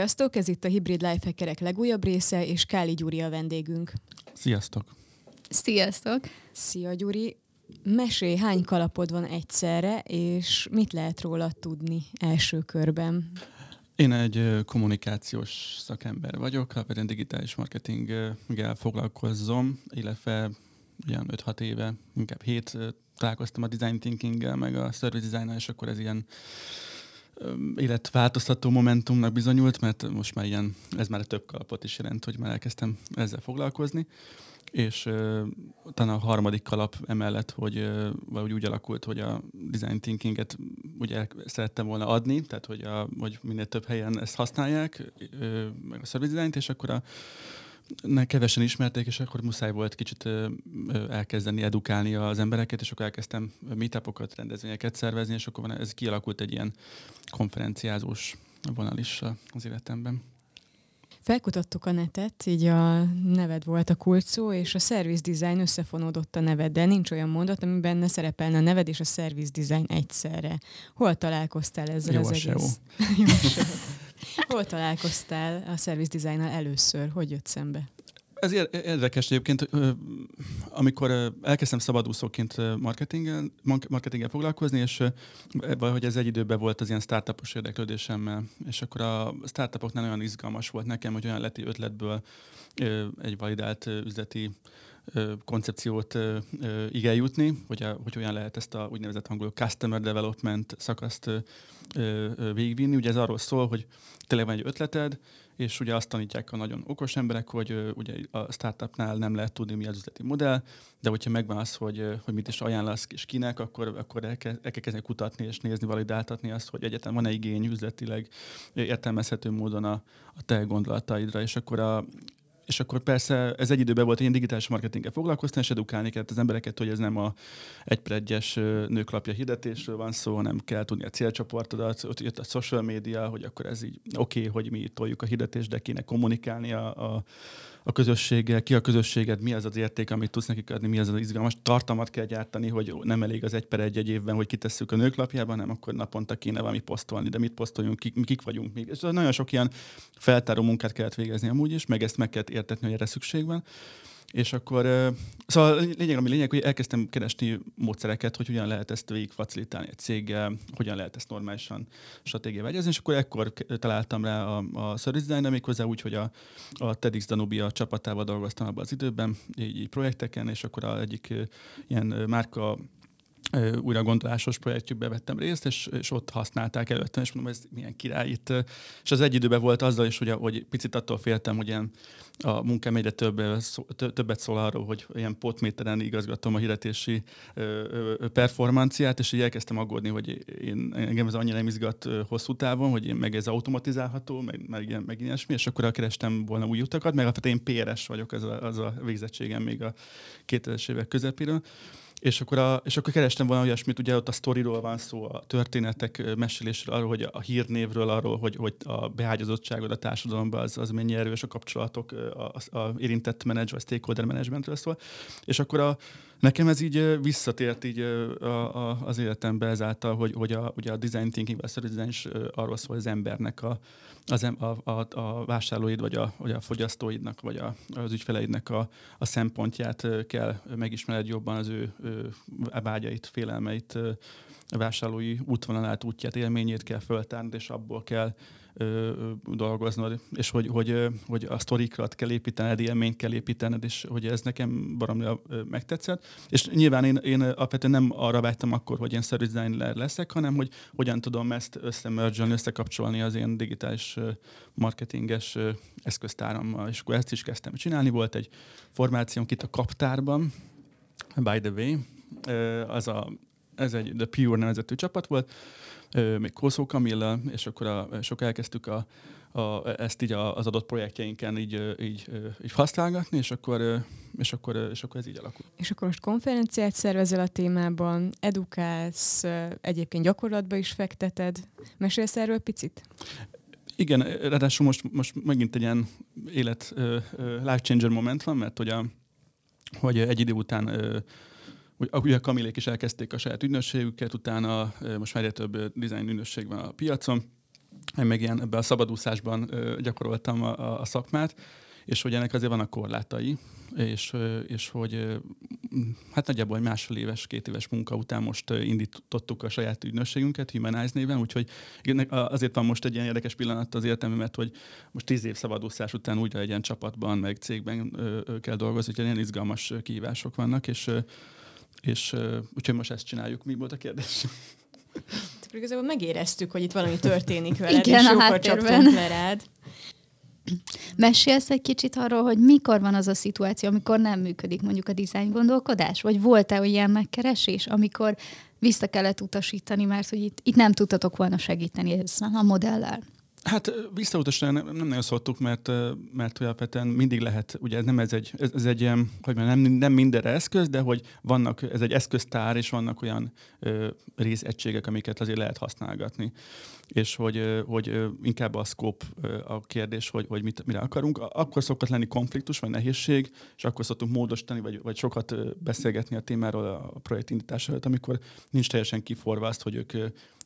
Sziasztok, ez itt a Hibrid Lifehackerek legújabb része, és Káli Gyuri a vendégünk. Sziasztok! Sziasztok! Szia Gyuri! Mesélj, hány kalapod van egyszerre, és mit lehet róla tudni első körben? Én egy kommunikációs szakember vagyok, alapvetően digitális marketinggel foglalkozom, illetve olyan 5-6 éve, inkább 7 találkoztam a design thinkinggel, meg a service design és akkor ez ilyen életváltoztató momentumnak bizonyult, mert most már ilyen, ez már több kalapot is jelent, hogy már elkezdtem ezzel foglalkozni. És uh, talán a harmadik kalap emellett, hogy uh, valahogy úgy alakult, hogy a design thinkinget ugye szerettem volna adni, tehát hogy, a, hogy minél több helyen ezt használják, uh, meg a service design és akkor a ne, kevesen ismerték, és akkor muszáj volt kicsit ö, ö, elkezdeni edukálni az embereket, és akkor elkezdtem meetupokat, rendezvényeket szervezni, és akkor ez kialakult egy ilyen konferenciázós vonal is az életemben. Felkutattuk a netet, így a neved volt a kulcsszó, és a service design összefonódott a neveddel. Nincs olyan mondat, amiben benne szerepelne a neved és a service design egyszerre. Hol találkoztál ezzel jó az egész? Jó. Hol találkoztál a service designnal először? Hogy jött szembe? Ez érdekes egyébként, amikor elkezdtem szabadúszóként marketinggel, marketinggel foglalkozni, és valahogy ez egy időben volt az ilyen startupos érdeklődésemmel, és akkor a startupoknál olyan izgalmas volt nekem, hogy olyan leti ötletből egy validált üzleti koncepciót igen jutni, hogy, a, hogy olyan lehet ezt a úgynevezett angolul customer development szakaszt végigvinni. Ugye ez arról szól, hogy tényleg van egy ötleted, és ugye azt tanítják a nagyon okos emberek, hogy ugye a startupnál nem lehet tudni, mi az üzleti modell, de hogyha megvan az, hogy, hogy mit is ajánlasz és kinek, akkor, akkor el, el kell kezdeni kutatni és nézni, validáltatni azt, hogy egyetem van-e igény üzletileg értelmezhető módon a, a te gondolataidra, és akkor a, és akkor persze ez egy időben volt, én digitális marketinggel foglalkoztam, és edukálni kellett az embereket, hogy ez nem a egy per egyes nőklapja hirdetésről van szó, hanem kell tudni a célcsoportodat, ott jött a social media, hogy akkor ez így oké, okay, hogy mi toljuk a hirdetést, de kéne kommunikálni a, a, a közösséggel, ki a közösséged, mi az az érték, amit tudsz nekik adni, mi az az izgalmas tartalmat kell gyártani, hogy nem elég az egy per egy, egy évben, hogy kitesszük a nőklapjában, hanem akkor naponta kéne valami posztolni, de mit posztoljunk, kik, kik vagyunk még. És nagyon sok ilyen feltáró munkát kellett végezni amúgy is, meg ezt meg kellett értetni, hogy erre szükség van. És akkor, szóval lényeg, ami lényeg, hogy elkezdtem keresni módszereket, hogy hogyan lehet ezt végig facilitálni egy céggel, hogyan lehet ezt normálisan stratégia vegyezni, és akkor ekkor találtam rá a, a service design méghozzá úgy, hogy a, a TEDx Danubia csapatával dolgoztam abban az időben, így, így projekteken, és akkor a egyik ilyen márka újra gondolásos projektjükbe vettem részt, és, és ott használták előttem, és mondom, ez milyen király itt. És az egy időben volt azzal is, hogy, hogy picit attól féltem, hogy ilyen a munkám egyre több, többet szól arról, hogy ilyen potméteren igazgatom a hirdetési performanciát, és így elkezdtem aggódni, hogy én, engem ez annyira nem izgat hosszú távon, hogy én meg ez automatizálható, meg, meg, ilyen, meg ilyesmi, és akkor kerestem volna új utakat, meg hát én PRS vagyok, ez a, az a végzettségem még a 2000-es évek közepéről. És akkor, a, és akkor kerestem volna olyasmit, ugye ott a sztoriról van szó, a történetek mesélésről, arról, hogy a hírnévről, arról, hogy, hogy a beágyazottságod a társadalomban az, az mennyi erős, a kapcsolatok, a, a érintett menedzs, vagy stakeholder managementről szól. És akkor a, Nekem ez így visszatért így a, a, az életembe ezáltal, hogy, hogy a, ugye a design thinking, vagy a design is arról szól, hogy az embernek, a, az, a, a, a vásárlóid, vagy a, vagy a fogyasztóidnak, vagy a, az ügyfeleidnek a, a szempontját kell megismered jobban, az ő, ő vágyait, félelmeit, vásárlói útvonalát, útját, élményét kell föltárnod, és abból kell ö, dolgoznod, és hogy, hogy, hogy a sztorikat kell építened, élményt kell építened, és hogy ez nekem baromra megtetszett. És nyilván én, én alapvetően nem arra vágytam akkor, hogy én service designer leszek, hanem hogy hogyan tudom ezt összemergelni, összekapcsolni az én digitális marketinges eszköztárammal. És akkor ezt is kezdtem csinálni. Volt egy formációnk itt a kaptárban, by the way, az a, ez egy The Pure nevezetű csapat volt, még Koszó Kamilla, és akkor a, sok elkezdtük a, a, ezt így az adott projektjeinken így, így, így használgatni, és akkor, és, akkor, és akkor ez így alakul. És akkor most konferenciát szervezel a témában, edukálsz, egyébként gyakorlatba is fekteted. Mesélsz erről picit? Igen, ráadásul most, most megint egy ilyen élet life changer moment van, mert hogy, a, hogy egy idő után Ugye a Kamilék is elkezdték a saját ügynökségüket, utána most már több design ügynökség van a piacon, én meg ilyen ebbe a szabadúszásban gyakoroltam a, a, a szakmát, és hogy ennek azért vannak korlátai, és, és hogy hát nagyjából egy másfél éves, két éves munka után most indítottuk a saját ügynökségünket, Humanize néven, úgyhogy azért van most egy ilyen érdekes pillanat az életemben, hogy most tíz év szabadúszás után úgy egy ilyen csapatban, meg cégben kell dolgozni, hogy ilyen izgalmas kihívások vannak, és, és úgyhogy most ezt csináljuk. Mi volt a kérdés? Igazából megéreztük, hogy itt valami történik veled, Igen, és jókor csaptunk le rád. Mesélsz egy kicsit arról, hogy mikor van az a szituáció, amikor nem működik mondjuk a dizájn gondolkodás? Vagy volt-e olyan megkeresés, amikor vissza kellett utasítani, mert hogy itt, itt nem tudtatok volna segíteni ezzel a modellel? Hát visszautasítani nem, nem nagyon szoktuk, mert, mert alapvetően mindig lehet, ugye ez nem ez egy, ez, ez egy hogy nem, nem minden eszköz, de hogy vannak, ez egy eszköztár, és vannak olyan ö, részegységek, amiket azért lehet használgatni. És hogy, hogy inkább a scope a kérdés, hogy, hogy mit, mire akarunk. Akkor szokott lenni konfliktus, vagy nehézség, és akkor szoktunk módosítani, vagy, vagy sokat beszélgetni a témáról a projektindítás előtt, amikor nincs teljesen kiforva azt, hogy ők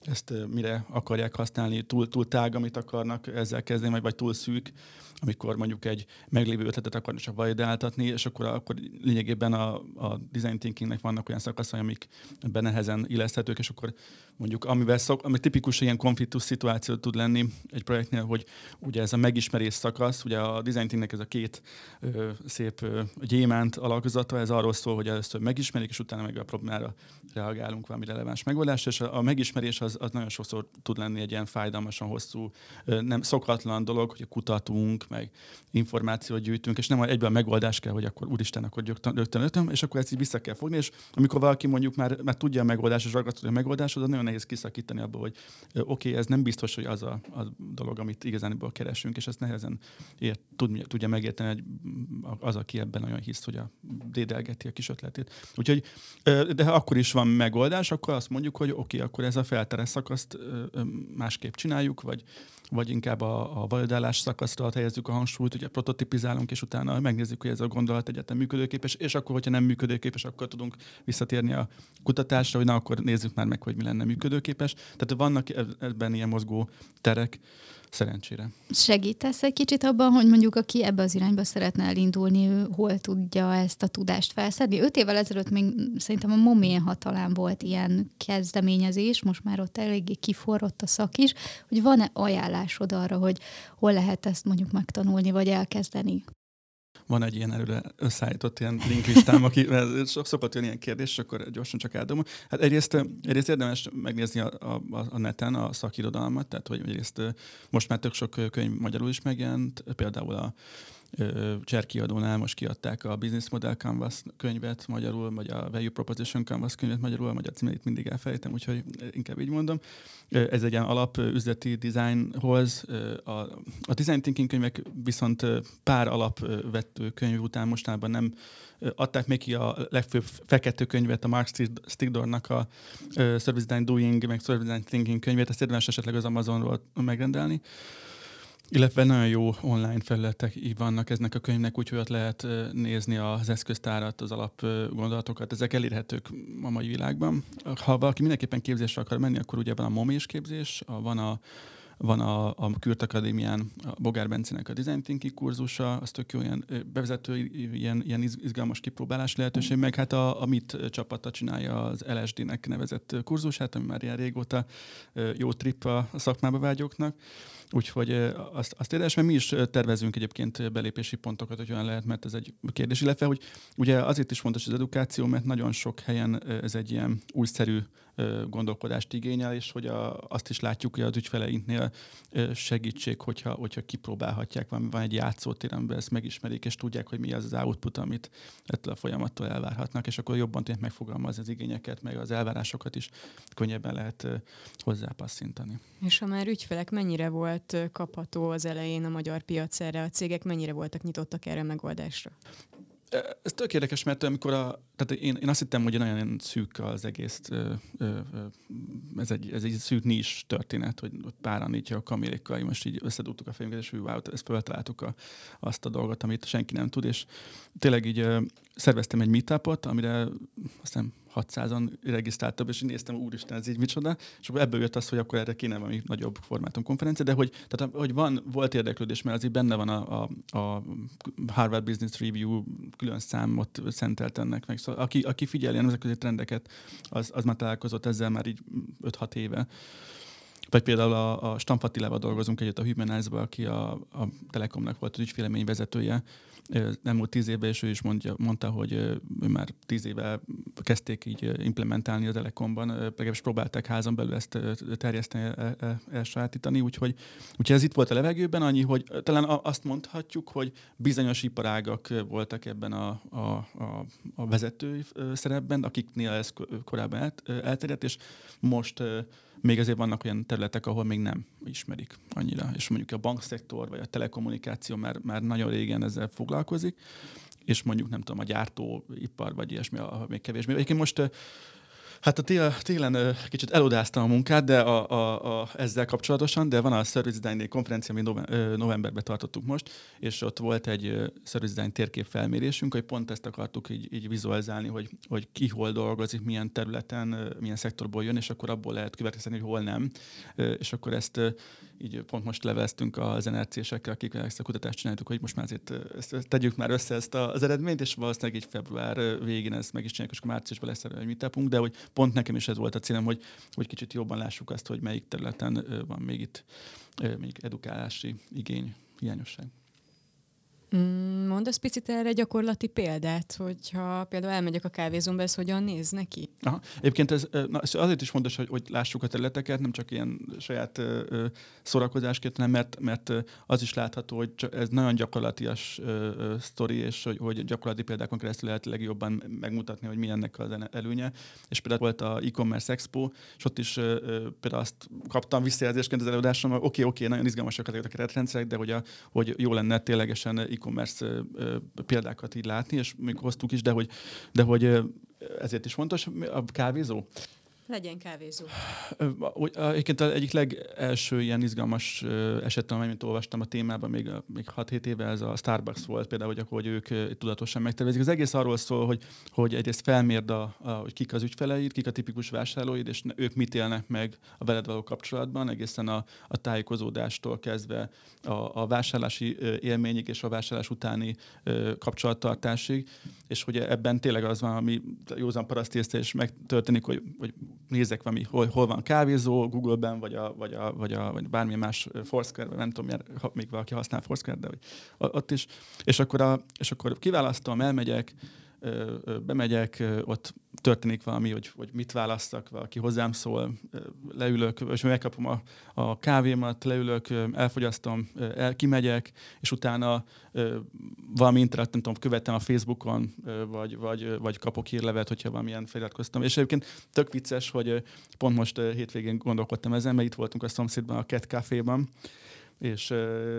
ezt mire akarják használni, túl, túl tág, amit akarnak ezzel kezdeni, vagy, vagy túl szűk, amikor mondjuk egy meglévő ötletet akarnak csak validáltatni, és akkor, akkor lényegében a, a design thinkingnek vannak olyan szakaszai, amik ebben nehezen illeszthetők, és akkor mondjuk amivel szok, ami tipikus ilyen konfliktus szituáció tud lenni egy projektnél, hogy ugye ez a megismerés szakasz, ugye a design thinknek ez a két ö, szép ö, gyémánt alakzata, ez arról szól, hogy először megismerik, és utána meg a problémára reagálunk valami releváns megoldásra, és a, a megismerés az, az nagyon sokszor tud lenni egy ilyen fájdalmasan hosszú, ö, nem szokatlan dolog, hogy kutatunk, meg információt gyűjtünk, és nem egyben a megoldás kell, hogy akkor úristen, akkor rögtön, rögtön és akkor ezt így vissza kell fogni, és amikor valaki mondjuk már, már tudja a megoldást, és ragasztod a megoldásod, az nagyon nehéz kiszakítani abból, hogy oké, okay, ez nem biztos, hogy az a, a dolog, amit igazániból keresünk, és ezt nehezen ért, tud, tudja megérteni hogy az, aki ebben nagyon hisz, hogy a dédelgeti a kis ötletét. Úgyhogy, de ha akkor is van megoldás, akkor azt mondjuk, hogy oké, okay, akkor ez a felteres szakaszt másképp csináljuk, vagy vagy inkább a, a validálás szakaszra helyezzük a hangsúlyt, ugye prototipizálunk, és utána megnézzük, hogy ez a gondolat egyetem működőképes, és akkor, hogyha nem működőképes, akkor tudunk visszatérni a kutatásra, hogy na, akkor nézzük már meg, hogy mi lenne működőképes. Tehát vannak ebben ilyen mozgó terek, szerencsére. Segítesz egy kicsit abban, hogy mondjuk aki ebbe az irányba szeretne elindulni, ő hol tudja ezt a tudást felszedni? Öt évvel ezelőtt még szerintem a Momén talán volt ilyen kezdeményezés, most már ott eléggé kiforrott a szak is, hogy van-e ajánlásod arra, hogy hol lehet ezt mondjuk megtanulni, vagy elkezdeni? Van egy ilyen előre összeállított ilyen linklistám, aki sok szokott jönni ilyen kérdés, és akkor gyorsan csak eldobom. Hát egyrészt, egyrészt érdemes megnézni a, a, a neten a szakirodalmat, tehát hogy egyrészt most már tök sok könyv magyarul is megjelent, például a Cserki adónál most kiadták a Business Model Canvas könyvet magyarul, vagy a Value Proposition Canvas könyvet magyarul, a magyar címét mindig elfelejtem, úgyhogy inkább így mondom. Ez egy ilyen alap üzleti designhoz. A, a design thinking könyvek viszont pár alapvető könyv után mostanában nem adták még ki a legfőbb fekető könyvet, a Mark Stigdornak a Service Design Doing, meg Service Design Thinking könyvét, ezt érdemes esetleg az Amazonról megrendelni. Illetve nagyon jó online felületek vannak eznek a könyvnek, úgyhogy ott lehet nézni az eszköztárat, az alap gondolatokat. Ezek elérhetők a mai világban. Ha valaki mindenképpen képzésre akar menni, akkor ugye van a momés képzés, van a van a, a Kürt Akadémián a Bogár Bencének a Design Thinking kurzusa, az tök jó ilyen bevezető, ilyen, ilyen izgalmas kipróbálás lehetőség, meg hát a, a MIT csapata csinálja az LSD-nek nevezett kurzusát, ami már ilyen régóta jó trip a szakmába vágyóknak. Úgyhogy azt, azt érdemes, mert mi is tervezünk egyébként belépési pontokat, hogy olyan lehet, mert ez egy kérdés. Illetve, hogy ugye azért is fontos az edukáció, mert nagyon sok helyen ez egy ilyen újszerű gondolkodást igényel, és hogy a, azt is látjuk, hogy az ügyfeleinknél segítség, hogyha, hogyha kipróbálhatják, van, van egy játszótér, amiben ezt megismerik, és tudják, hogy mi az az output, amit ettől a folyamattól elvárhatnak, és akkor jobban tudják megfogalmazni az igényeket, meg az elvárásokat is könnyebben lehet hozzápasszintani. És ha már ügyfelek, mennyire volt kapható az elején a magyar piac erre, a cégek mennyire voltak nyitottak erre a megoldásra? Ez tök érdekes, mert amikor a, tehát én, én azt hittem, hogy nagyon szűk az egész, ez, egy, ez egy szűk nis történet, hogy páran így a kamérékkal, most így összedugtuk a fejünket, és wow, ezt feltaláltuk a, azt a dolgot, amit senki nem tud, és tényleg így szerveztem egy meetupot, amire aztán 600-an regisztráltabb, és néztem, úristen, ez így micsoda, és akkor ebből jött az, hogy akkor erre kéne valami nagyobb formátum konferencia, de hogy, tehát, hogy van, volt érdeklődés, mert azért benne van a, a, a Harvard Business Review külön számot szentelt ennek meg. Szóval aki, aki figyeli nemzetközi trendeket, az, az már találkozott ezzel már így 5-6 éve. Vagy például a, a Stamfatilával dolgozunk együtt a Humanize-ba, aki a, a Telekomnak volt az ügyfélemény vezetője, nem volt tíz évben, és ő is mondja, mondta, hogy ő már tíz éve kezdték így implementálni a Telekomban, legalábbis próbálták házon belül ezt terjeszteni, elsajátítani, úgyhogy, úgyhogy ez itt volt a levegőben, annyi, hogy talán azt mondhatjuk, hogy bizonyos iparágak voltak ebben a, a, a, a vezetői szerepben, akiknél ez korábban elterjedt, és most még azért vannak olyan területek, ahol még nem ismerik annyira. És mondjuk a bankszektor vagy a telekommunikáció már, már nagyon régen ezzel foglalkozik, és mondjuk nem tudom, a gyártóipar vagy ilyesmi, a, még kevésbé. Egyébként most Hát a tél, télen kicsit elodáztam a munkát, de a, a, a, ezzel kapcsolatosan, de van a Service Design konferencia, amit novemberben tartottuk most, és ott volt egy Service Design térkép felmérésünk, hogy pont ezt akartuk így, így vizualizálni, hogy, hogy ki hol dolgozik, milyen területen, milyen szektorból jön, és akkor abból lehet következtetni, hogy hol nem. És akkor ezt így pont most leveztünk az NRC-sekkel, akik ezt a kutatást csináltuk, hogy most már azért ezt, tegyük már össze ezt az eredményt, és valószínűleg így február végén ezt meg is csináljuk, és akkor márciusban lesz egy de hogy pont nekem is ez volt a célom, hogy, hogy kicsit jobban lássuk azt, hogy melyik területen van még itt még edukálási igény, hiányosság. Mm, mondasz picit erre gyakorlati példát, hogyha például elmegyek a kávézómba, ez hogyan néz neki? Aha. Egyébként ez, na, ez azért is fontos, hogy, hogy lássuk a területeket, nem csak ilyen saját ö, szórakozásként, hanem mert, mert az is látható, hogy ez nagyon gyakorlatias ö, sztori, és hogy, hogy gyakorlati példákon keresztül lehet legjobban megmutatni, hogy milyennek az előnye. És például volt a e-commerce expo, és ott is ö, például azt kaptam visszajelzésként az előadásom, hogy oké, okay, oké, okay, nagyon izgalmasak ezek a keretrendszerek, de hogy, a, hogy jó lenne ténylegesen e-commerce példákat így látni, és még hoztuk is, de hogy, de hogy ezért is fontos a kávézó. Legyen kávézó. Egyébként az egyik legelső ilyen izgalmas eset, amit olvastam a témában még, még 6-7 éve, ez a Starbucks volt például, hogy, akkor, hogy ők tudatosan megtervezik. Az egész arról szól, hogy, hogy egyrészt felmérd, a, a, hogy kik az ügyfeleid, kik a tipikus vásárlóid, és ők mit élnek meg a veled való kapcsolatban, egészen a, a tájékozódástól kezdve a, a vásárlási élményig és a vásárlás utáni kapcsolattartásig, és hogy ebben tényleg az van, ami józan parasztészte, és megtörténik, hogy, hogy nézek valami, hol, hol van kávézó, Google-ben, vagy, a, vagy, a, vagy, a, vagy bármilyen más Foursquare, nem tudom, ha még valaki használ Foursquare, de hogy ott is. És akkor, a, és akkor kiválasztom, elmegyek, bemegyek, ott történik valami, hogy, hogy mit választak, valaki hozzám szól, leülök, és megkapom a, a kávémat, leülök, elfogyasztom, el, kimegyek, és utána valami internet, nem tudom, követem a Facebookon, vagy, vagy, vagy kapok hírlevet, hogyha valamilyen feliratkoztam. És egyébként tök vicces, hogy pont most hétvégén gondolkodtam ezen, mert itt voltunk a szomszédban, a Cat Café-ban, és,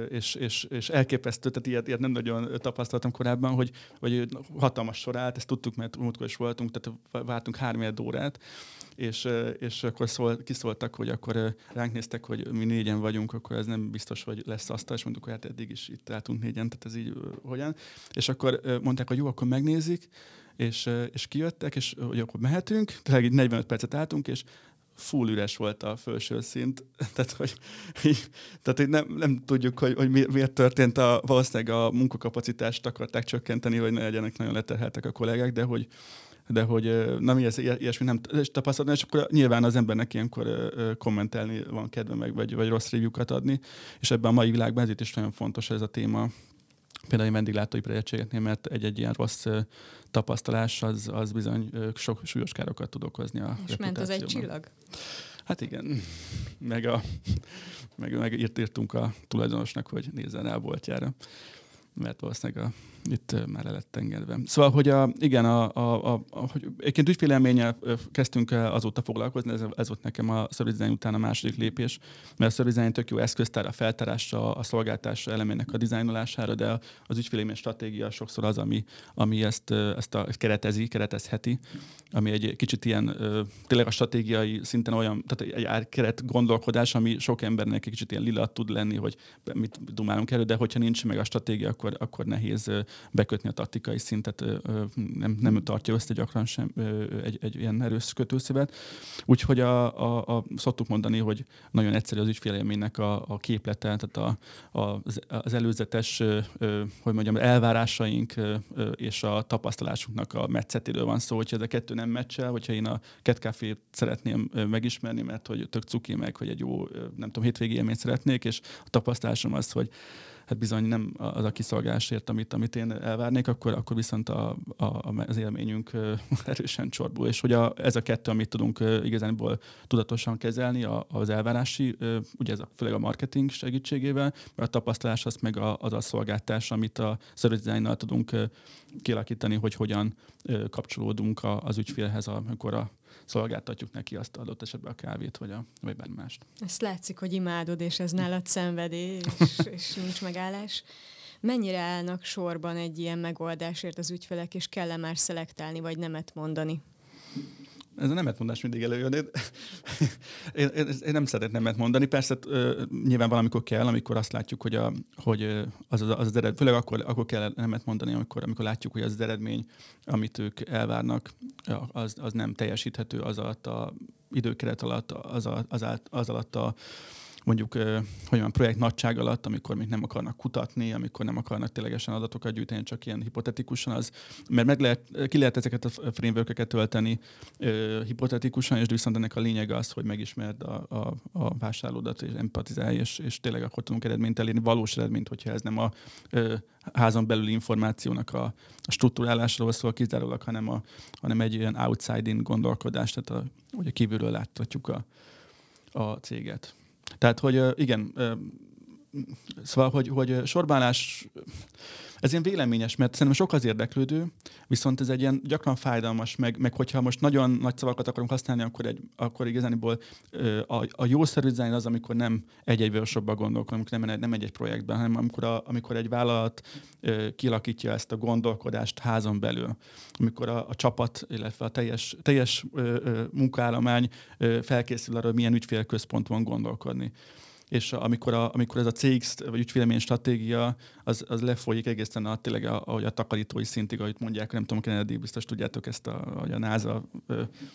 és, és, és elképesztő, tehát ilyet, ilyet nem nagyon tapasztaltam korábban, hogy, hogy hatalmas sor állt, ezt tudtuk, mert múltkor is voltunk, tehát vártunk három órát, és, és akkor szól, kiszóltak, hogy akkor ránk néztek, hogy mi négyen vagyunk, akkor ez nem biztos, hogy lesz asztal, és mondtuk, hogy hát eddig is itt álltunk négyen, tehát ez így hogyan. És akkor mondták, hogy jó, akkor megnézik, és, és kijöttek, és hogy akkor mehetünk, tehát így 45 percet álltunk, és full üres volt a felső szint, tehát hogy, tehát, hogy nem, nem tudjuk, hogy, hogy miért történt, a, valószínűleg a munkakapacitást akarták csökkenteni, hogy ne legyenek nagyon leterheltek a kollégák, de hogy, de hogy na mi ez, ilyesmi nem tapasztalni, és akkor nyilván az embernek ilyenkor kommentelni van kedve meg, vagy, vagy rossz review-kat adni, és ebben a mai világban ezért is nagyon fontos ez a téma, például egy vendéglátóipari egységeknél, mert egy-egy ilyen rossz tapasztalás az, az bizony sok súlyos károkat tud okozni a És ment az egy csillag? Hát igen, meg, a, meg, meg írt, írtunk a tulajdonosnak, hogy nézzen a boltjára, mert valószínűleg a itt már le lett engedve. Szóval, hogy a, igen, a, a, a, a, hogy egyébként ügyfélelménnyel kezdtünk azóta foglalkozni, ez, ez volt nekem a service után a második lépés, mert a service tök jó eszköztár a feltárásra, a szolgáltás elemének a dizájnolására, de az ügyfélélmény stratégia sokszor az, ami, ami ezt, ezt a keretezi, keretezheti, ami egy kicsit ilyen tényleg a stratégiai szinten olyan, tehát egy árkeret gondolkodás, ami sok embernek egy kicsit ilyen lila tud lenni, hogy mit dumálunk elő, de hogyha nincs meg a stratégia, akkor, akkor nehéz bekötni a taktikai szintet, nem, nem tartja össze gyakran sem egy, egy ilyen erős kötőszövet. Úgyhogy a, a, a, szoktuk mondani, hogy nagyon egyszerű az ügyfélélménynek a, a képlete, tehát a, a, az előzetes, hogy mondjam, elvárásaink és a tapasztalásunknak a metszetéről van szó, hogyha ez a kettő nem meccsel, hogyha én a ketkafét szeretném megismerni, mert hogy tök cuki meg, hogy egy jó, nem tudom, hétvégi élményt szeretnék, és a tapasztalásom az, hogy hát bizony nem az a kiszolgásért, amit, amit én elvárnék, akkor, akkor viszont a, a, az élményünk erősen csorbul. És hogy a, ez a kettő, amit tudunk igazából tudatosan kezelni, a, az elvárási, ugye ez a, főleg a marketing segítségével, mert a tapasztalás az meg a, az a szolgáltás, amit a service tudunk kialakítani, hogy hogyan kapcsolódunk az ügyfélhez, amikor a szolgáltatjuk neki azt adott esetben a kávét, vagy, a, vagy bármi mást. Ezt látszik, hogy imádod, és ez nálad szenvedély, és, és nincs megállás. Mennyire állnak sorban egy ilyen megoldásért az ügyfelek, és kell-e már szelektálni, vagy nemet mondani? ez a nemetmondás mindig előjön. Én, én, én, nem szeretném nemet mondani. Persze nyilván valamikor kell, amikor azt látjuk, hogy, a, hogy az, az, az eredmény, főleg akkor, akkor kell nemet mondani, amikor, amikor látjuk, hogy az, az eredmény, amit ők elvárnak, az, az nem teljesíthető az alatt a időkeret alatt, az, az, az alatt a mondjuk hogy van, projekt nagyság alatt, amikor még nem akarnak kutatni, amikor nem akarnak ténylegesen adatokat gyűjteni, csak ilyen hipotetikusan az, mert meg lehet, ki lehet ezeket a framework tölteni hipotetikusan, és viszont ennek a lényege az, hogy megismerd a, a, a vásárlódat, és empatizálj, és, és tényleg akkor tudunk eredményt elérni, valós eredményt, hogyha ez nem a ö, házon belüli információnak a, a struktúrálásról szól kizárólag, hanem, a, hanem egy ilyen outside-in gondolkodás, tehát a, a kívülről láthatjuk a, a céget. Tehát, hogy igen, szóval, hogy, hogy sorbálás, ez ilyen véleményes, mert szerintem sok az érdeklődő, viszont ez egy ilyen gyakran fájdalmas, meg, meg hogyha most nagyon nagy szavakat akarunk használni, akkor, egy, akkor igazániból a, a jó design az, amikor nem egy-egy workshopba gondolkodunk, nem, nem egy-egy projektben, hanem amikor, a, amikor egy vállalat kilakítja ezt a gondolkodást házon belül, amikor a, a csapat, illetve a teljes, teljes munkaállomány felkészül arra, hogy milyen ügyfélközpont van gondolkodni és amikor, a, amikor ez a CX vagy ügyfélmény stratégia, az, az lefolyik egészen a, tényleg a, ahogy a takarítói szintig, ahogy mondják, nem tudom, Kennedy, biztos tudjátok ezt, a, hogy a NASA,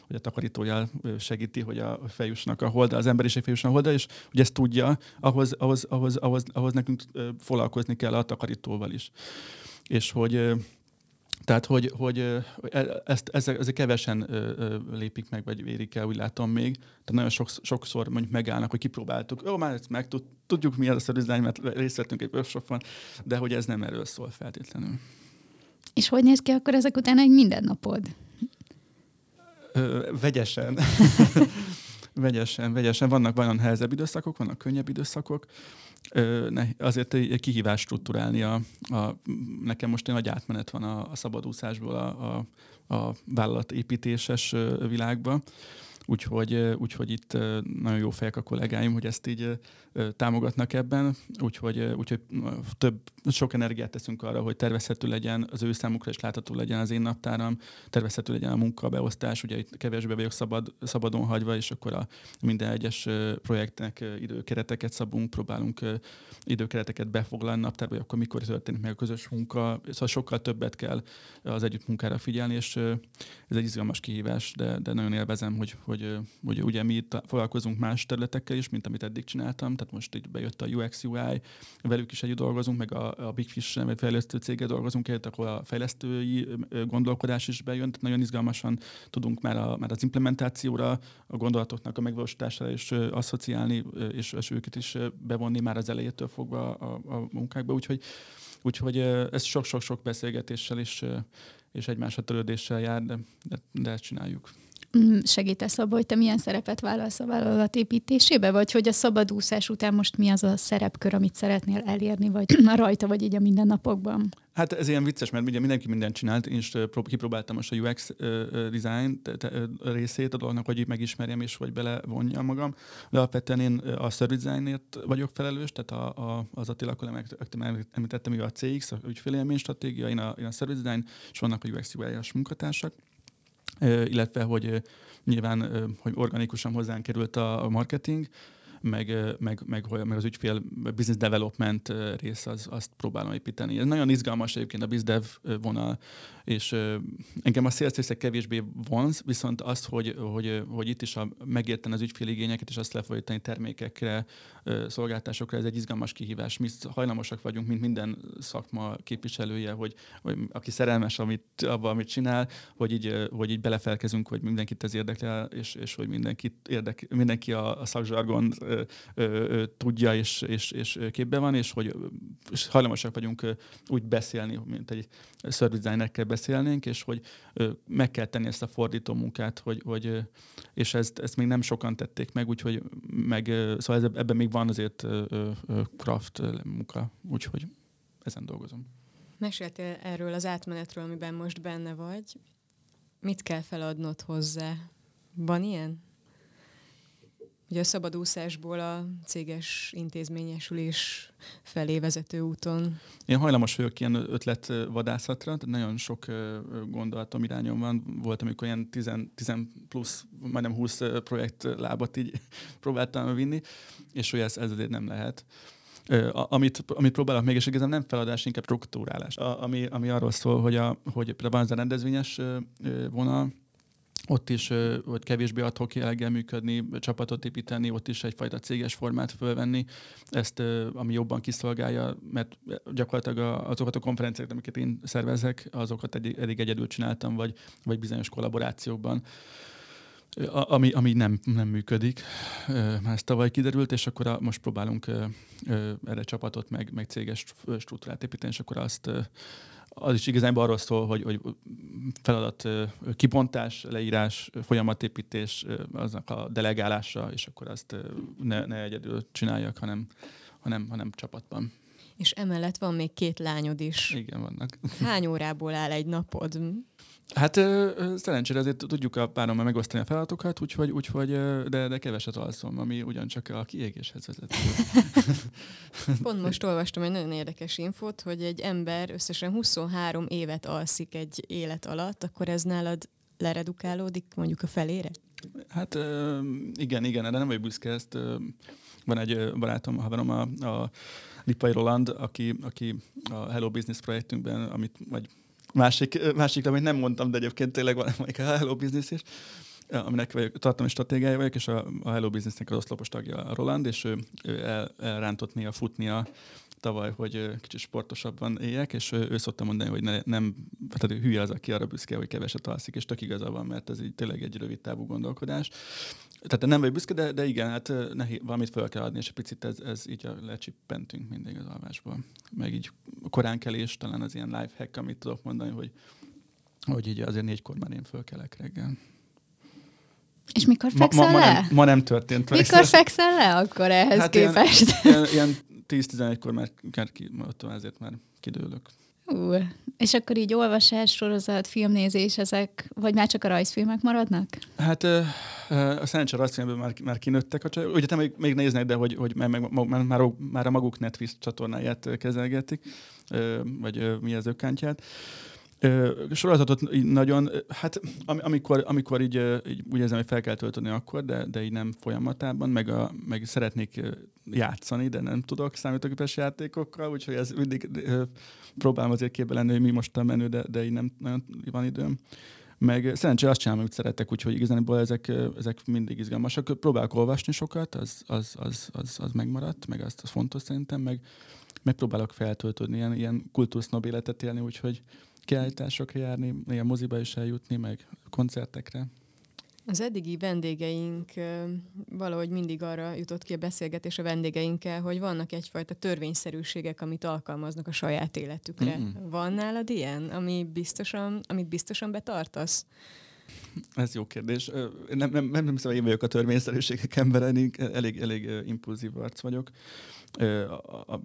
hogy a takarítója segíti, hogy a fejusnak a holda, az emberiség fejusnak a holda, és hogy ezt tudja, ahhoz, ahhoz, ahhoz, ahhoz, ahhoz nekünk foglalkozni kell a takarítóval is. És hogy tehát, hogy, hogy e, ezt, ezek, ezek kevesen lépik meg, vagy vérik el, úgy látom még. Tehát nagyon sok, sokszor mondjuk megállnak, hogy kipróbáltuk, jó, már ezt meg tudjuk, mi az a design, mert részt vettünk egy workshopon, de hogy ez nem erről szól feltétlenül. És hogy néz ki akkor ezek után egy mindennapod? Ö, vegyesen. vegyesen, vegyesen. Vannak nagyon nehezebb időszakok, vannak könnyebb időszakok azért egy kihívás struktúrálni. A, a, nekem most egy nagy átmenet van a, a szabadúszásból a, a, a vállalatépítéses világba. Úgyhogy, úgyhogy itt nagyon jó fejek a kollégáim, hogy ezt így támogatnak ebben, úgyhogy, úgyhogy több, sok energiát teszünk arra, hogy tervezhető legyen az ő számukra, és látható legyen az én naptáram, tervezhető legyen a munkabeosztás, ugye itt kevésbé vagyok szabad, szabadon hagyva, és akkor a minden egyes projektnek időkereteket szabunk, próbálunk időkereteket befoglalni naptárba, hogy akkor mikor történik meg a közös munka, szóval sokkal többet kell az együttmunkára figyelni, és ez egy izgalmas kihívás, de, de nagyon élvezem, hogy, hogy, hogy ugye mi itt foglalkozunk más területekkel is, mint amit eddig csináltam, tehát most így bejött a UX, UI, velük is együtt dolgozunk, meg a, a Big Fish, vagy fejlesztő céggel dolgozunk együtt, akkor a fejlesztői gondolkodás is bejön, tehát nagyon izgalmasan tudunk már, a, már az implementációra, a gondolatoknak a megvalósítására is asszociálni, és, és őket is bevonni már az elejétől fogva a, a munkákba, úgyhogy Úgyhogy ez sok-sok-sok beszélgetéssel és, és egymásra törődéssel jár, de, de ezt csináljuk. Mm, segítesz abban, hogy te milyen szerepet vállalsz a vállalat építésébe, vagy hogy a szabadúszás után most mi az a szerepkör, amit szeretnél elérni, vagy a rajta, vagy így a mindennapokban? Hát ez ilyen vicces, mert ugye mindenki mindent csinált, én is kipróbáltam most a UX design részét a dolognak, hogy megismerjem és hogy belevonjam magam. De alapvetően én a service designért vagyok felelős, tehát a, a, az Attila kollégám említettem, hogy a CX, a ügyfélélmény stratégia, én a, én a service design, és vannak a UX UI-as munkatársak illetve hogy nyilván, hogy organikusan hozzánk került a marketing, meg, meg, meg, meg az ügyfél business development rész, az, azt próbálom építeni. Ez nagyon izgalmas egyébként a bizdev vonal, és engem a sales kevésbé vonz, viszont azt, hogy, hogy, hogy itt is a, megérteni az ügyféligényeket, és azt lefolytani termékekre, szolgáltásokra, ez egy izgalmas kihívás. Mi hajlamosak vagyunk, mint minden szakma képviselője, hogy, hogy aki szerelmes amit, abba, amit csinál, hogy így, hogy így belefelkezünk, hogy mindenkit ez érdekel, és, és hogy mindenkit érdek, mindenki a, a szakzsargon ö, ö, tudja és, és, és képben van, és hogy és hajlamosak vagyunk úgy beszélni, mint egy service designerekkel beszélnénk, és hogy meg kell tenni ezt a fordító munkát, hogy, hogy és ezt, ezt még nem sokan tették meg, úgyhogy meg, szóval ez, ebben még van azért craft munka, úgyhogy ezen dolgozom. Meséltél erről az átmenetről, amiben most benne vagy. Mit kell feladnod hozzá? Van ilyen? Ugye a szabadúszásból a céges intézményesülés felé vezető úton. Én hajlamos vagyok ilyen ötletvadászatra, tehát nagyon sok gondolatom irányom van. Volt, amikor ilyen 10, 10 plusz, majdnem 20 projekt lábat így próbáltam vinni, és hogy ez, ez azért nem lehet. amit, amit próbálok még, és igazán nem feladás, inkább struktúrálás. A, ami, ami arról szól, hogy, a, hogy például van ez a rendezvényes vonal, ott is hogy kevésbé adhok jelleggel működni, csapatot építeni, ott is egyfajta céges formát fölvenni, ezt ami jobban kiszolgálja, mert gyakorlatilag azokat a konferenciákat, amiket én szervezek, azokat eddig egyedül csináltam, vagy, vagy bizonyos kollaborációkban ami, ami nem, nem működik. Már ez tavaly kiderült, és akkor a, most próbálunk erre csapatot, meg, meg céges struktúrát építeni, és akkor azt az is igazán arról szól, hogy, hogy feladat kibontás, leírás, folyamatépítés, aznak a delegálása, és akkor azt ne, ne egyedül csináljak, hanem, hanem, hanem csapatban. És emellett van még két lányod is. Igen, vannak. Hány órából áll egy napod? Hát szerencsére azért tudjuk a párommal megosztani a feladatokat, úgyhogy, úgyhogy de, de keveset alszom, ami ugyancsak a kiégéshez vezet. Pont most olvastam egy nagyon érdekes infót, hogy egy ember összesen 23 évet alszik egy élet alatt, akkor ez nálad leredukálódik mondjuk a felére? Hát igen, igen, de nem vagy büszke ezt. Van egy barátom, haverom, a, a Lipai Roland, aki, aki a Hello Business projektünkben, amit vagy másik, másikra, amit nem mondtam, de egyébként tényleg van a Hello Business is, aminek vagyok, tartalmi stratégiája vagyok, és a, a Hello Businessnek az oszlopos tagja a Roland, és ő, ő el, elrántott néha futnia tavaly, hogy kicsit sportosabban éljek, és ő, ő szokta mondani, hogy ne, nem, tehát hülye az, aki arra büszke, hogy keveset alszik, és tök igaza van, mert ez így tényleg egy rövid távú gondolkodás. Tehát nem vagy büszke, de, de igen, hát nehéz, valamit fel kell adni, és egy picit ez, ez így a lecsippentünk mindig az alvásból. Meg így korán kelés, talán az ilyen life hack, amit tudok mondani, hogy, hogy így azért négykor már én fölkelek reggel. És mikor fekszel ma, ma, le? Ma nem, ma nem történt. Mikor fekszel le akkor ehhez hát képest? Ilyen, ilyen, ilyen 10-11-kor már, már ki, ezért már kidőlök. Uh, és akkor így olvasás, sorozat, filmnézés, ezek, vagy már csak a rajzfilmek maradnak? Hát a szerencsé rajzfilmben már, már kinőttek a csajok. Ugye te még, még néznek, de hogy, hogy már, már, már, már a maguk Netflix csatornáját kezelgetik, vagy mi az ökkántját. Sorozatot nagyon, hát amikor, amikor így, így úgy érzem, hogy fel kell tölteni akkor, de, de így nem folyamatában, meg, a, meg szeretnék játszani, de nem tudok számítógépes játékokkal, úgyhogy ez mindig próbálom azért képbe lenni, hogy mi most a menő, de, de így nem nagyon van időm. Meg szerencsére azt csinálom, amit szeretek, úgyhogy igazából ezek, ezek mindig izgalmasak. Próbálok olvasni sokat, az, az, az, az, az megmaradt, meg azt az fontos szerintem, meg megpróbálok feltöltődni, ilyen, ilyen kultúrsznob életet élni, úgyhogy kiállításokra járni, ilyen moziba is eljutni, meg koncertekre. Az eddigi vendégeink valahogy mindig arra jutott ki a beszélgetés a vendégeinkkel, hogy vannak egyfajta törvényszerűségek, amit alkalmaznak a saját életükre. Mm-hmm. Van nálad ilyen, ami biztosan, amit biztosan betartasz? Ez jó kérdés. Nem, nem, nem, hiszem, én vagyok a törvényszerűségek embere, elég, elég impulzív arc vagyok a, a,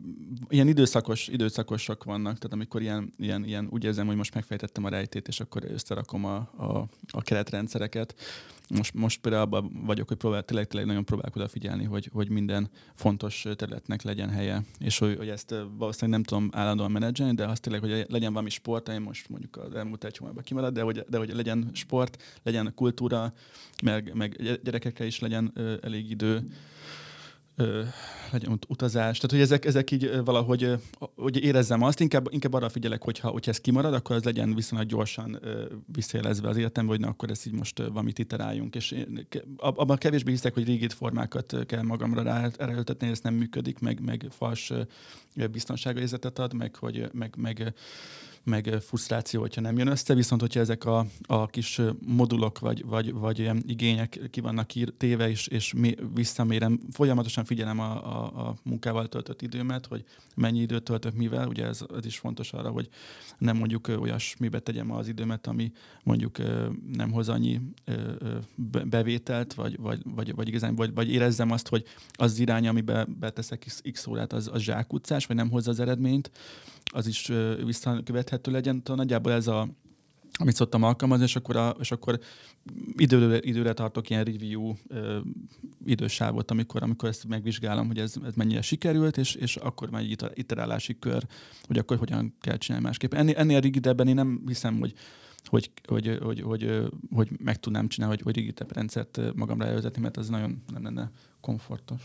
ilyen időszakos, időszakosak vannak, tehát amikor ilyen, ilyen, ilyen úgy érzem, hogy most megfejtettem a rejtét, és akkor összerakom a, a, a keretrendszereket. Most, most például abban vagyok, hogy próbál, tényleg, tényleg nagyon próbálok odafigyelni, hogy, hogy minden fontos területnek legyen helye, és hogy, hogy ezt valószínűleg nem tudom állandóan menedzselni, de azt tényleg, hogy legyen valami sport, én most mondjuk az elmúlt egy hónapban kimarad, de hogy, de hogy legyen sport, legyen kultúra, meg, meg gyerekekkel is legyen elég idő, ö, legyen utazás. Tehát, hogy ezek, ezek így valahogy hogy érezzem azt, inkább, inkább arra figyelek, hogyha, hogyha ez kimarad, akkor az legyen viszonylag gyorsan visszajelezve az életembe, hogy na, akkor ezt így most valamit iteráljunk. És én, abban kevésbé hiszek, hogy régit formákat kell magamra rá, ráöltetni, ez nem működik, meg, meg fals biztonságérzetet ad, meg, hogy, meg, meg meg frusztráció, hogyha nem jön össze, viszont hogyha ezek a, a kis modulok vagy, vagy, vagy ilyen igények ki vannak téve, és, és mi, visszamérem, folyamatosan figyelem a, a, a munkával töltött időmet, hogy mennyi időt töltök mivel, ugye ez, ez is fontos arra, hogy nem mondjuk olyasmibe tegyem az időmet, ami mondjuk nem hoz annyi bevételt, vagy, vagy, vagy, vagy igazán, vagy, vagy érezzem azt, hogy az irány, amiben beteszek x órát, az, az zsákutcás, vagy nem hozza az eredményt, az is visszakövethető legyen. Tehát nagyjából ez a, amit szoktam alkalmazni, és akkor, a, és akkor időre, időre tartok ilyen review ö, idősávot, amikor, amikor ezt megvizsgálom, hogy ez, ez mennyire sikerült, és, és akkor már egy iterálási kör, hogy akkor hogyan kell csinálni másképp. Ennél, ennél rigidebben én nem hiszem, hogy hogy, hogy, hogy, hogy, hogy meg tudnám csinálni, hogy, hogy rigidebb rendszert magamra elvezetni, mert az nagyon nem lenne komfortos.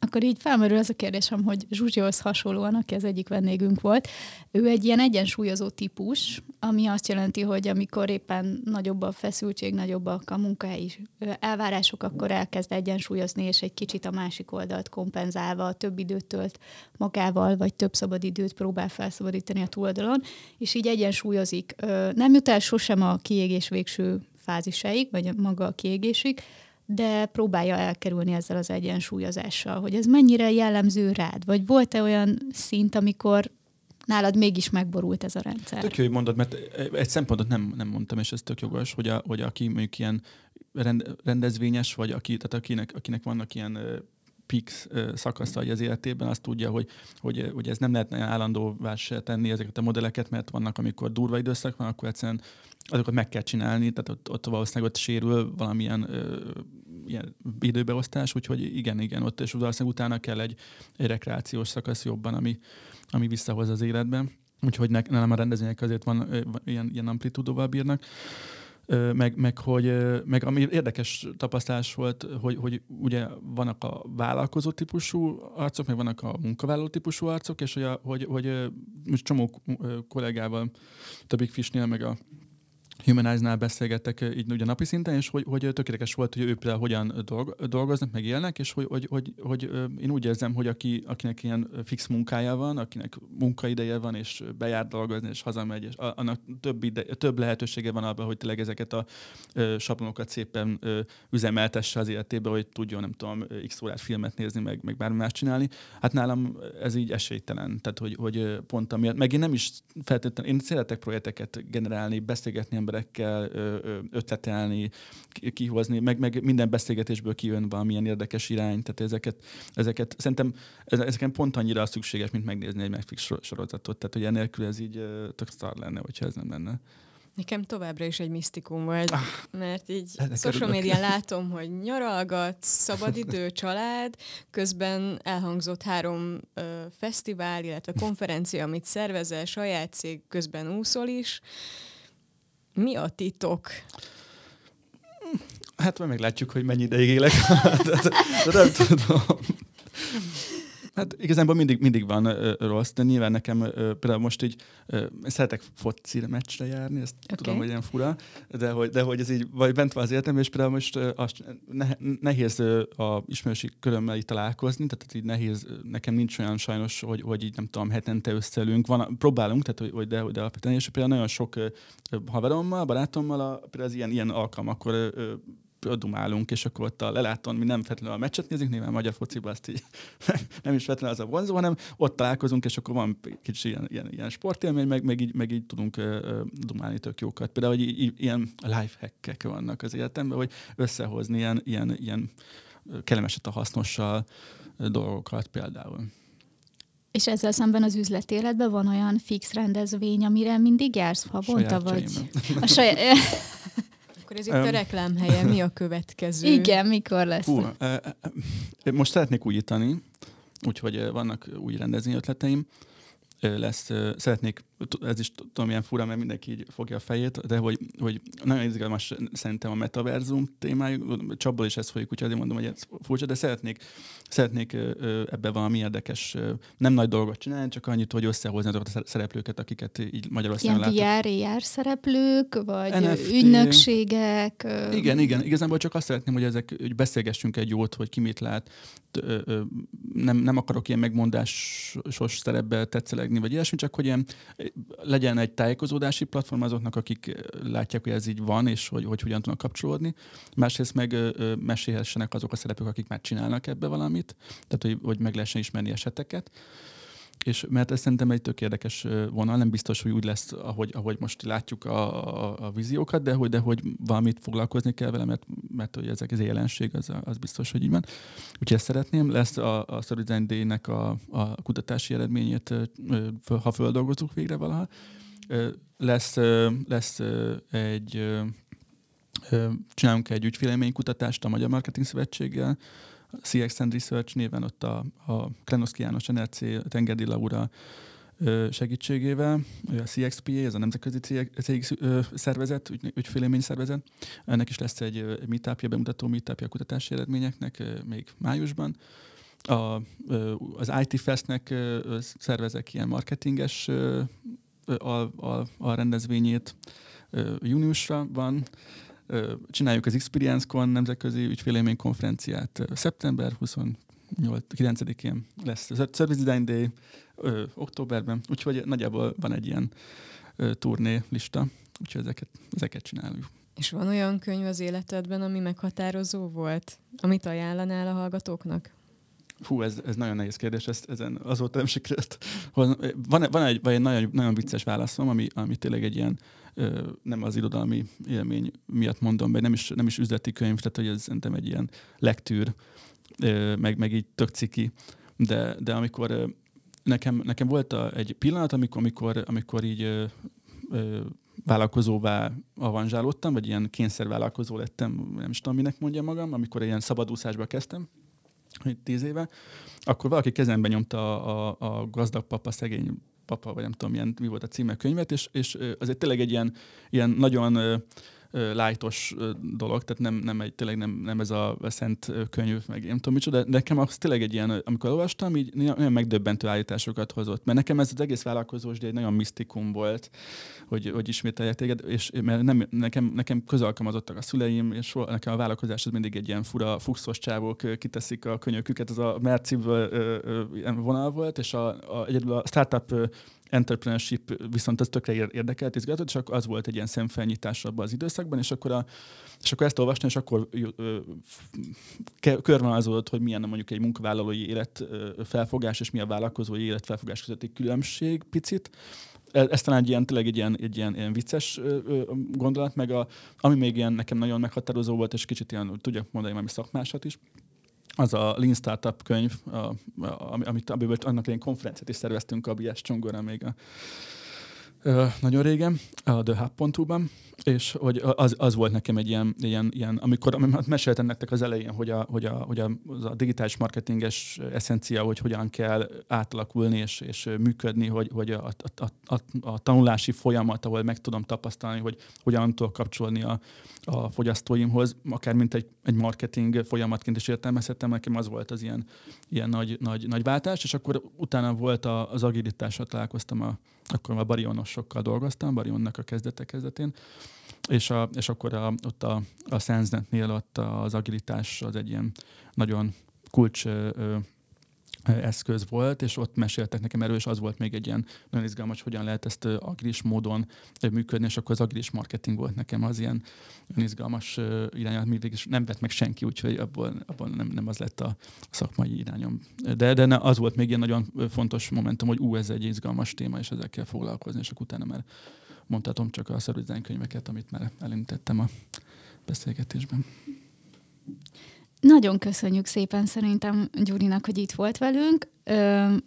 Akkor így felmerül az a kérdésem, hogy Zsuzsihoz hasonlóan, aki az egyik vendégünk volt, ő egy ilyen egyensúlyozó típus, ami azt jelenti, hogy amikor éppen nagyobb a feszültség, nagyobbak a munkahelyi elvárások, akkor elkezd egyensúlyozni, és egy kicsit a másik oldalt kompenzálva több időt tölt magával, vagy több szabad időt próbál felszabadítani a túloldalon, és így egyensúlyozik. Nem jut el sosem a kiégés végső fázisaig, vagy maga a kiégésig, de próbálja elkerülni ezzel az egyensúlyozással, hogy ez mennyire jellemző rád, vagy volt-e olyan szint, amikor nálad mégis megborult ez a rendszer? Tök jó, hogy mondod, mert egy szempontot nem, nem mondtam, és ez tök jogos, hogy, a, hogy aki mondjuk ilyen rend, rendezvényes, vagy aki, tehát akinek, akinek vannak ilyen pix szakaszai az életében, azt tudja, hogy, hogy, hogy ez nem lehetne állandóvá se tenni ezeket a modelleket, mert vannak, amikor durva időszak van, akkor egyszerűen azokat meg kell csinálni, tehát ott, ott valószínűleg ott sérül valamilyen ö, ilyen időbeosztás, úgyhogy igen, igen, ott és valószínűleg utána kell egy, egy rekreációs szakasz jobban, ami, ami visszahoz az életben. Úgyhogy ne, nem a rendezvények azért van, ö, ilyen, ilyen amplitúdóval bírnak meg, meg, hogy, meg ami érdekes tapasztalás volt, hogy, hogy ugye vannak a vállalkozó típusú arcok, meg vannak a munkavállaló típusú arcok, és hogy, a, hogy, hogy most csomó kollégával, többik Fisnél, meg a Humanize-nál beszélgettek így ugye napi szinten, és hogy, hogy tökéletes volt, hogy ő például hogyan dolgoznak, meg élnek, és hogy, hogy, hogy, hogy én úgy érzem, hogy aki, akinek ilyen fix munkája van, akinek munkaideje van, és bejár dolgozni, és hazamegy, és annak több, ide, több lehetősége van abban, hogy tényleg ezeket a sablonokat szépen üzemeltesse az életébe, hogy tudjon, nem tudom, x órát filmet nézni, meg, meg bármi más csinálni. Hát nálam ez így esélytelen. Tehát, hogy, hogy pont amiatt, meg én nem is feltétlenül, én szeretek projekteket generálni, beszélgetni emberekkel ötletelni, kihozni, meg, meg minden beszélgetésből kijön valamilyen érdekes irány, tehát ezeket, ezeket szerintem ezeken pont annyira szükséges, mint megnézni egy Netflix sorozatot, tehát hogy enélkül ez így tök szar lenne, hogyha ez nem lenne. Nekem továbbra is egy misztikum volt, ah, mert így social médián látom, hogy nyaralgat, szabadidő, család, közben elhangzott három ö, fesztivál, illetve konferencia, amit szervezel, saját cég, közben úszol is, mi a titok? Hát majd meglátjuk, hogy mennyi ideig élek. de, de nem tudom. Hát igazából mindig, mindig van ö, rossz, de nyilván nekem ö, például most így ö, szeretek foci meccsre járni, ezt okay. tudom, hogy ilyen fura, de hogy, de hogy ez így vagy bent van az életem, és például most ö, azt, ne, nehéz ö, a ismerősi körömmel így találkozni, tehát így nehéz, nekem nincs olyan sajnos, hogy, hogy így nem tudom, hetente összelünk, van, próbálunk, tehát hogy, de, de alapvetően, és például nagyon sok ö, haverommal, barátommal, a, például az ilyen, ilyen alkalmakkor dumálunk, és akkor ott a leláton mi nem feltétlenül a meccset nézünk, nyilván magyar fociba azt így nem is feltétlenül az a vonzó, hanem ott találkozunk, és akkor van kicsit ilyen, ilyen, ilyen sportélmény, meg, meg, így, meg így tudunk uh, dumálni tök jókat. Például, hogy így, ilyen life hackek vannak az életemben, hogy összehozni ilyen, ilyen, ilyen kellemeset a hasznossal dolgokat például. És ezzel szemben az üzleti életben van olyan fix rendezvény, amire mindig jársz havonta, vagy? A saját... Akkor ez itt a reklámhelye, mi a következő? Igen, mikor lesz? Hú, most szeretnék újítani, úgyhogy vannak új rendezvény ötleteim. lesz, szeretnék, ez is tudom, ilyen fura, mert mindenki így fogja a fejét, de hogy, hogy nagyon izgalmas szerintem a metaverzum témájú, csapból is ezt folyik, úgyhogy azért mondom, hogy ez furcsa, de szeretnék, szeretnék ebbe valami érdekes, nem nagy dolgot csinálni, csak annyit, hogy összehozni azokat a szereplőket, akiket így Magyarországon Ilyen VR, VR szereplők, vagy NFT. ügynökségek? Igen, igen, igazából csak azt szeretném, hogy ezek, hogy beszélgessünk egy jót, hogy ki mit lát, nem, nem akarok ilyen megmondásos szerepbe tetszelegni, vagy ilyesmi, csak hogy ilyen, legyen egy tájékozódási platform azoknak, akik látják, hogy ez így van, és hogy, hogy hogyan tudnak kapcsolódni. Másrészt meg mesélhessenek azok a szereplők, akik már csinálnak ebbe valamit, tehát hogy, hogy meg lehessen ismerni eseteket és mert ez szerintem egy tök érdekes vonal, nem biztos, hogy úgy lesz, ahogy, ahogy most látjuk a, a, a víziókat, de hogy, de hogy valamit foglalkozni kell vele, mert, mert hogy ezek az jelenség, az, az biztos, hogy így van. Úgyhogy ezt szeretném. Lesz a, a Storydesign Day-nek a, a kutatási eredményét, ha földolgozunk végre valaha. Lesz, lesz egy csinálunk egy ügyfélélménykutatást a Magyar Marketing Szövetséggel, CX and Research néven ott a, a Krenoszki János NRC, Tengedi Laura segítségével, a CXPA, ez a Nemzetközi CX szervezet, ügy, ügyfélémény szervezet. Ennek is lesz egy meetupja, bemutató meetupja kutatási eredményeknek még májusban. A, az IT Festnek szervezek ilyen marketinges a, a, a rendezvényét júniusra van, Csináljuk az Experience-kon nemzetközi ügyfélémény konferenciát szeptember 29-én lesz a Service Design Day ö, októberben, úgyhogy nagyjából van egy ilyen ö, turné lista, úgyhogy ezeket, ezeket csináljuk. És van olyan könyv az életedben, ami meghatározó volt, amit ajánlanál a hallgatóknak? Hú, ez, ez nagyon nehéz kérdés, ezt, ezen azóta nem sikerült. Van, van egy, vagy egy nagyon, nagyon vicces válaszom, ami, ami tényleg egy ilyen, nem az irodalmi élmény miatt mondom be, nem is, nem is üzleti könyv, tehát hogy ez szerintem egy ilyen lektűr, meg, meg így tök ciki, de, de amikor nekem, nekem volt a, egy pillanat, amikor, amikor, amikor így vállalkozóvá avanzsálódtam, vagy ilyen kényszervállalkozó lettem, nem is tudom, minek mondja magam, amikor ilyen szabadúszásba kezdtem, hogy tíz éve, akkor valaki kezembe nyomta a, a, a gazdag papa, szegény papa, vagy nem tudom, milyen, mi volt a címe könyvet, és, és azért tényleg egy ilyen, ilyen nagyon lájtos dolog, tehát nem, nem egy, tényleg nem, nem ez a szent könyv, meg nem tudom micsoda, de nekem az tényleg egy ilyen, amikor olvastam, így nagyon megdöbbentő állításokat hozott. Mert nekem ez az egész vállalkozós, de egy nagyon misztikum volt, hogy, hogy ismételjek téged, és mert nem, nekem, nekem közalkalmazottak a szüleim, és nekem a vállalkozás az mindig egy ilyen fura, fuxos csávók kiteszik a könyöküket, az a Merciből vonal volt, és a, a, egyedül a startup entrepreneurship viszont az tökre érdekelt, izgatott, és akkor az volt egy ilyen szemfelnyitás abban az időszakban, és akkor, a, és akkor ezt olvastam, és akkor körvonalazódott, hogy milyen mondjuk egy munkavállalói élet felfogás, és mi a vállalkozói élet felfogás közötti különbség picit. E, ez talán egy ilyen, tényleg egy ilyen, egy ilyen, ilyen vicces gondolat, meg a, ami még ilyen nekem nagyon meghatározó volt, és kicsit ilyen, tudjak mondani valami szakmásat is, az a Lean Startup könyv, a, a, amit amiből annak egy konferenciát is szerveztünk a Biás Csongorra még a, nagyon régen, a thehub.hu-ban, és hogy az, az volt nekem egy ilyen, ilyen, ilyen amikor amit meséltem nektek az elején, hogy a, hogy a, hogy a, a digitális marketinges eszencia, hogy hogyan kell átalakulni és, és működni, hogy, hogy a, a, a, a, tanulási folyamat, ahol meg tudom tapasztalni, hogy hogyan tudok kapcsolni a, a fogyasztóimhoz, akár mint egy, egy marketing folyamatként is értelmezhetem, nekem az volt az ilyen, ilyen nagy, nagy, nagy váltás, és akkor utána volt a, az agilitásra találkoztam, a, akkor a barionosokkal dolgoztam, barionnak a kezdete kezdetén, és, a, és akkor a, ott a, a SenseNet-nél ott az agilitás az egy ilyen nagyon kulcs ö, eszköz volt, és ott meséltek nekem erről, és az volt még egy ilyen nagyon izgalmas, hogyan lehet ezt agilis módon működni, és akkor az agilis marketing volt nekem az ilyen izgalmas irány, amit végig nem vett meg senki, úgyhogy abból, abból nem, nem az lett a szakmai irányom. De, de az volt még ilyen nagyon fontos momentum, hogy ú, ez egy izgalmas téma, és ezzel kell foglalkozni, és akkor utána már mondhatom csak a könyveket, amit már elintettem a beszélgetésben. Nagyon köszönjük szépen szerintem Gyurinak, hogy itt volt velünk.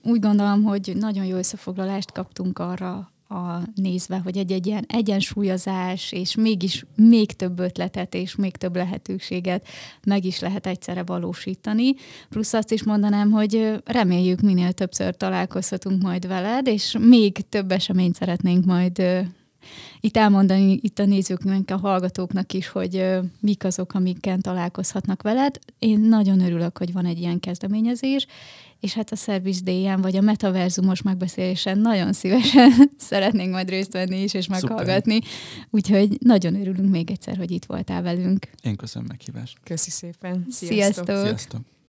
Úgy gondolom, hogy nagyon jó összefoglalást kaptunk arra, a nézve, hogy egy, egy ilyen egyensúlyozás, és mégis még több ötletet és még több lehetőséget meg is lehet egyszerre valósítani. Plusz azt is mondanám, hogy reméljük minél többször találkozhatunk majd veled, és még több eseményt szeretnénk majd itt elmondani itt a nézőknek, a hallgatóknak is, hogy mik azok, amikkel találkozhatnak veled. Én nagyon örülök, hogy van egy ilyen kezdeményezés, és hát a Service day vagy a metaverzumos megbeszélésen nagyon szívesen szeretnénk majd részt venni is, és meghallgatni. Szuper. Úgyhogy nagyon örülünk még egyszer, hogy itt voltál velünk. Én köszönöm meghívást. Köszi szépen. Sziasztok! Sziasztok. Sziasztok.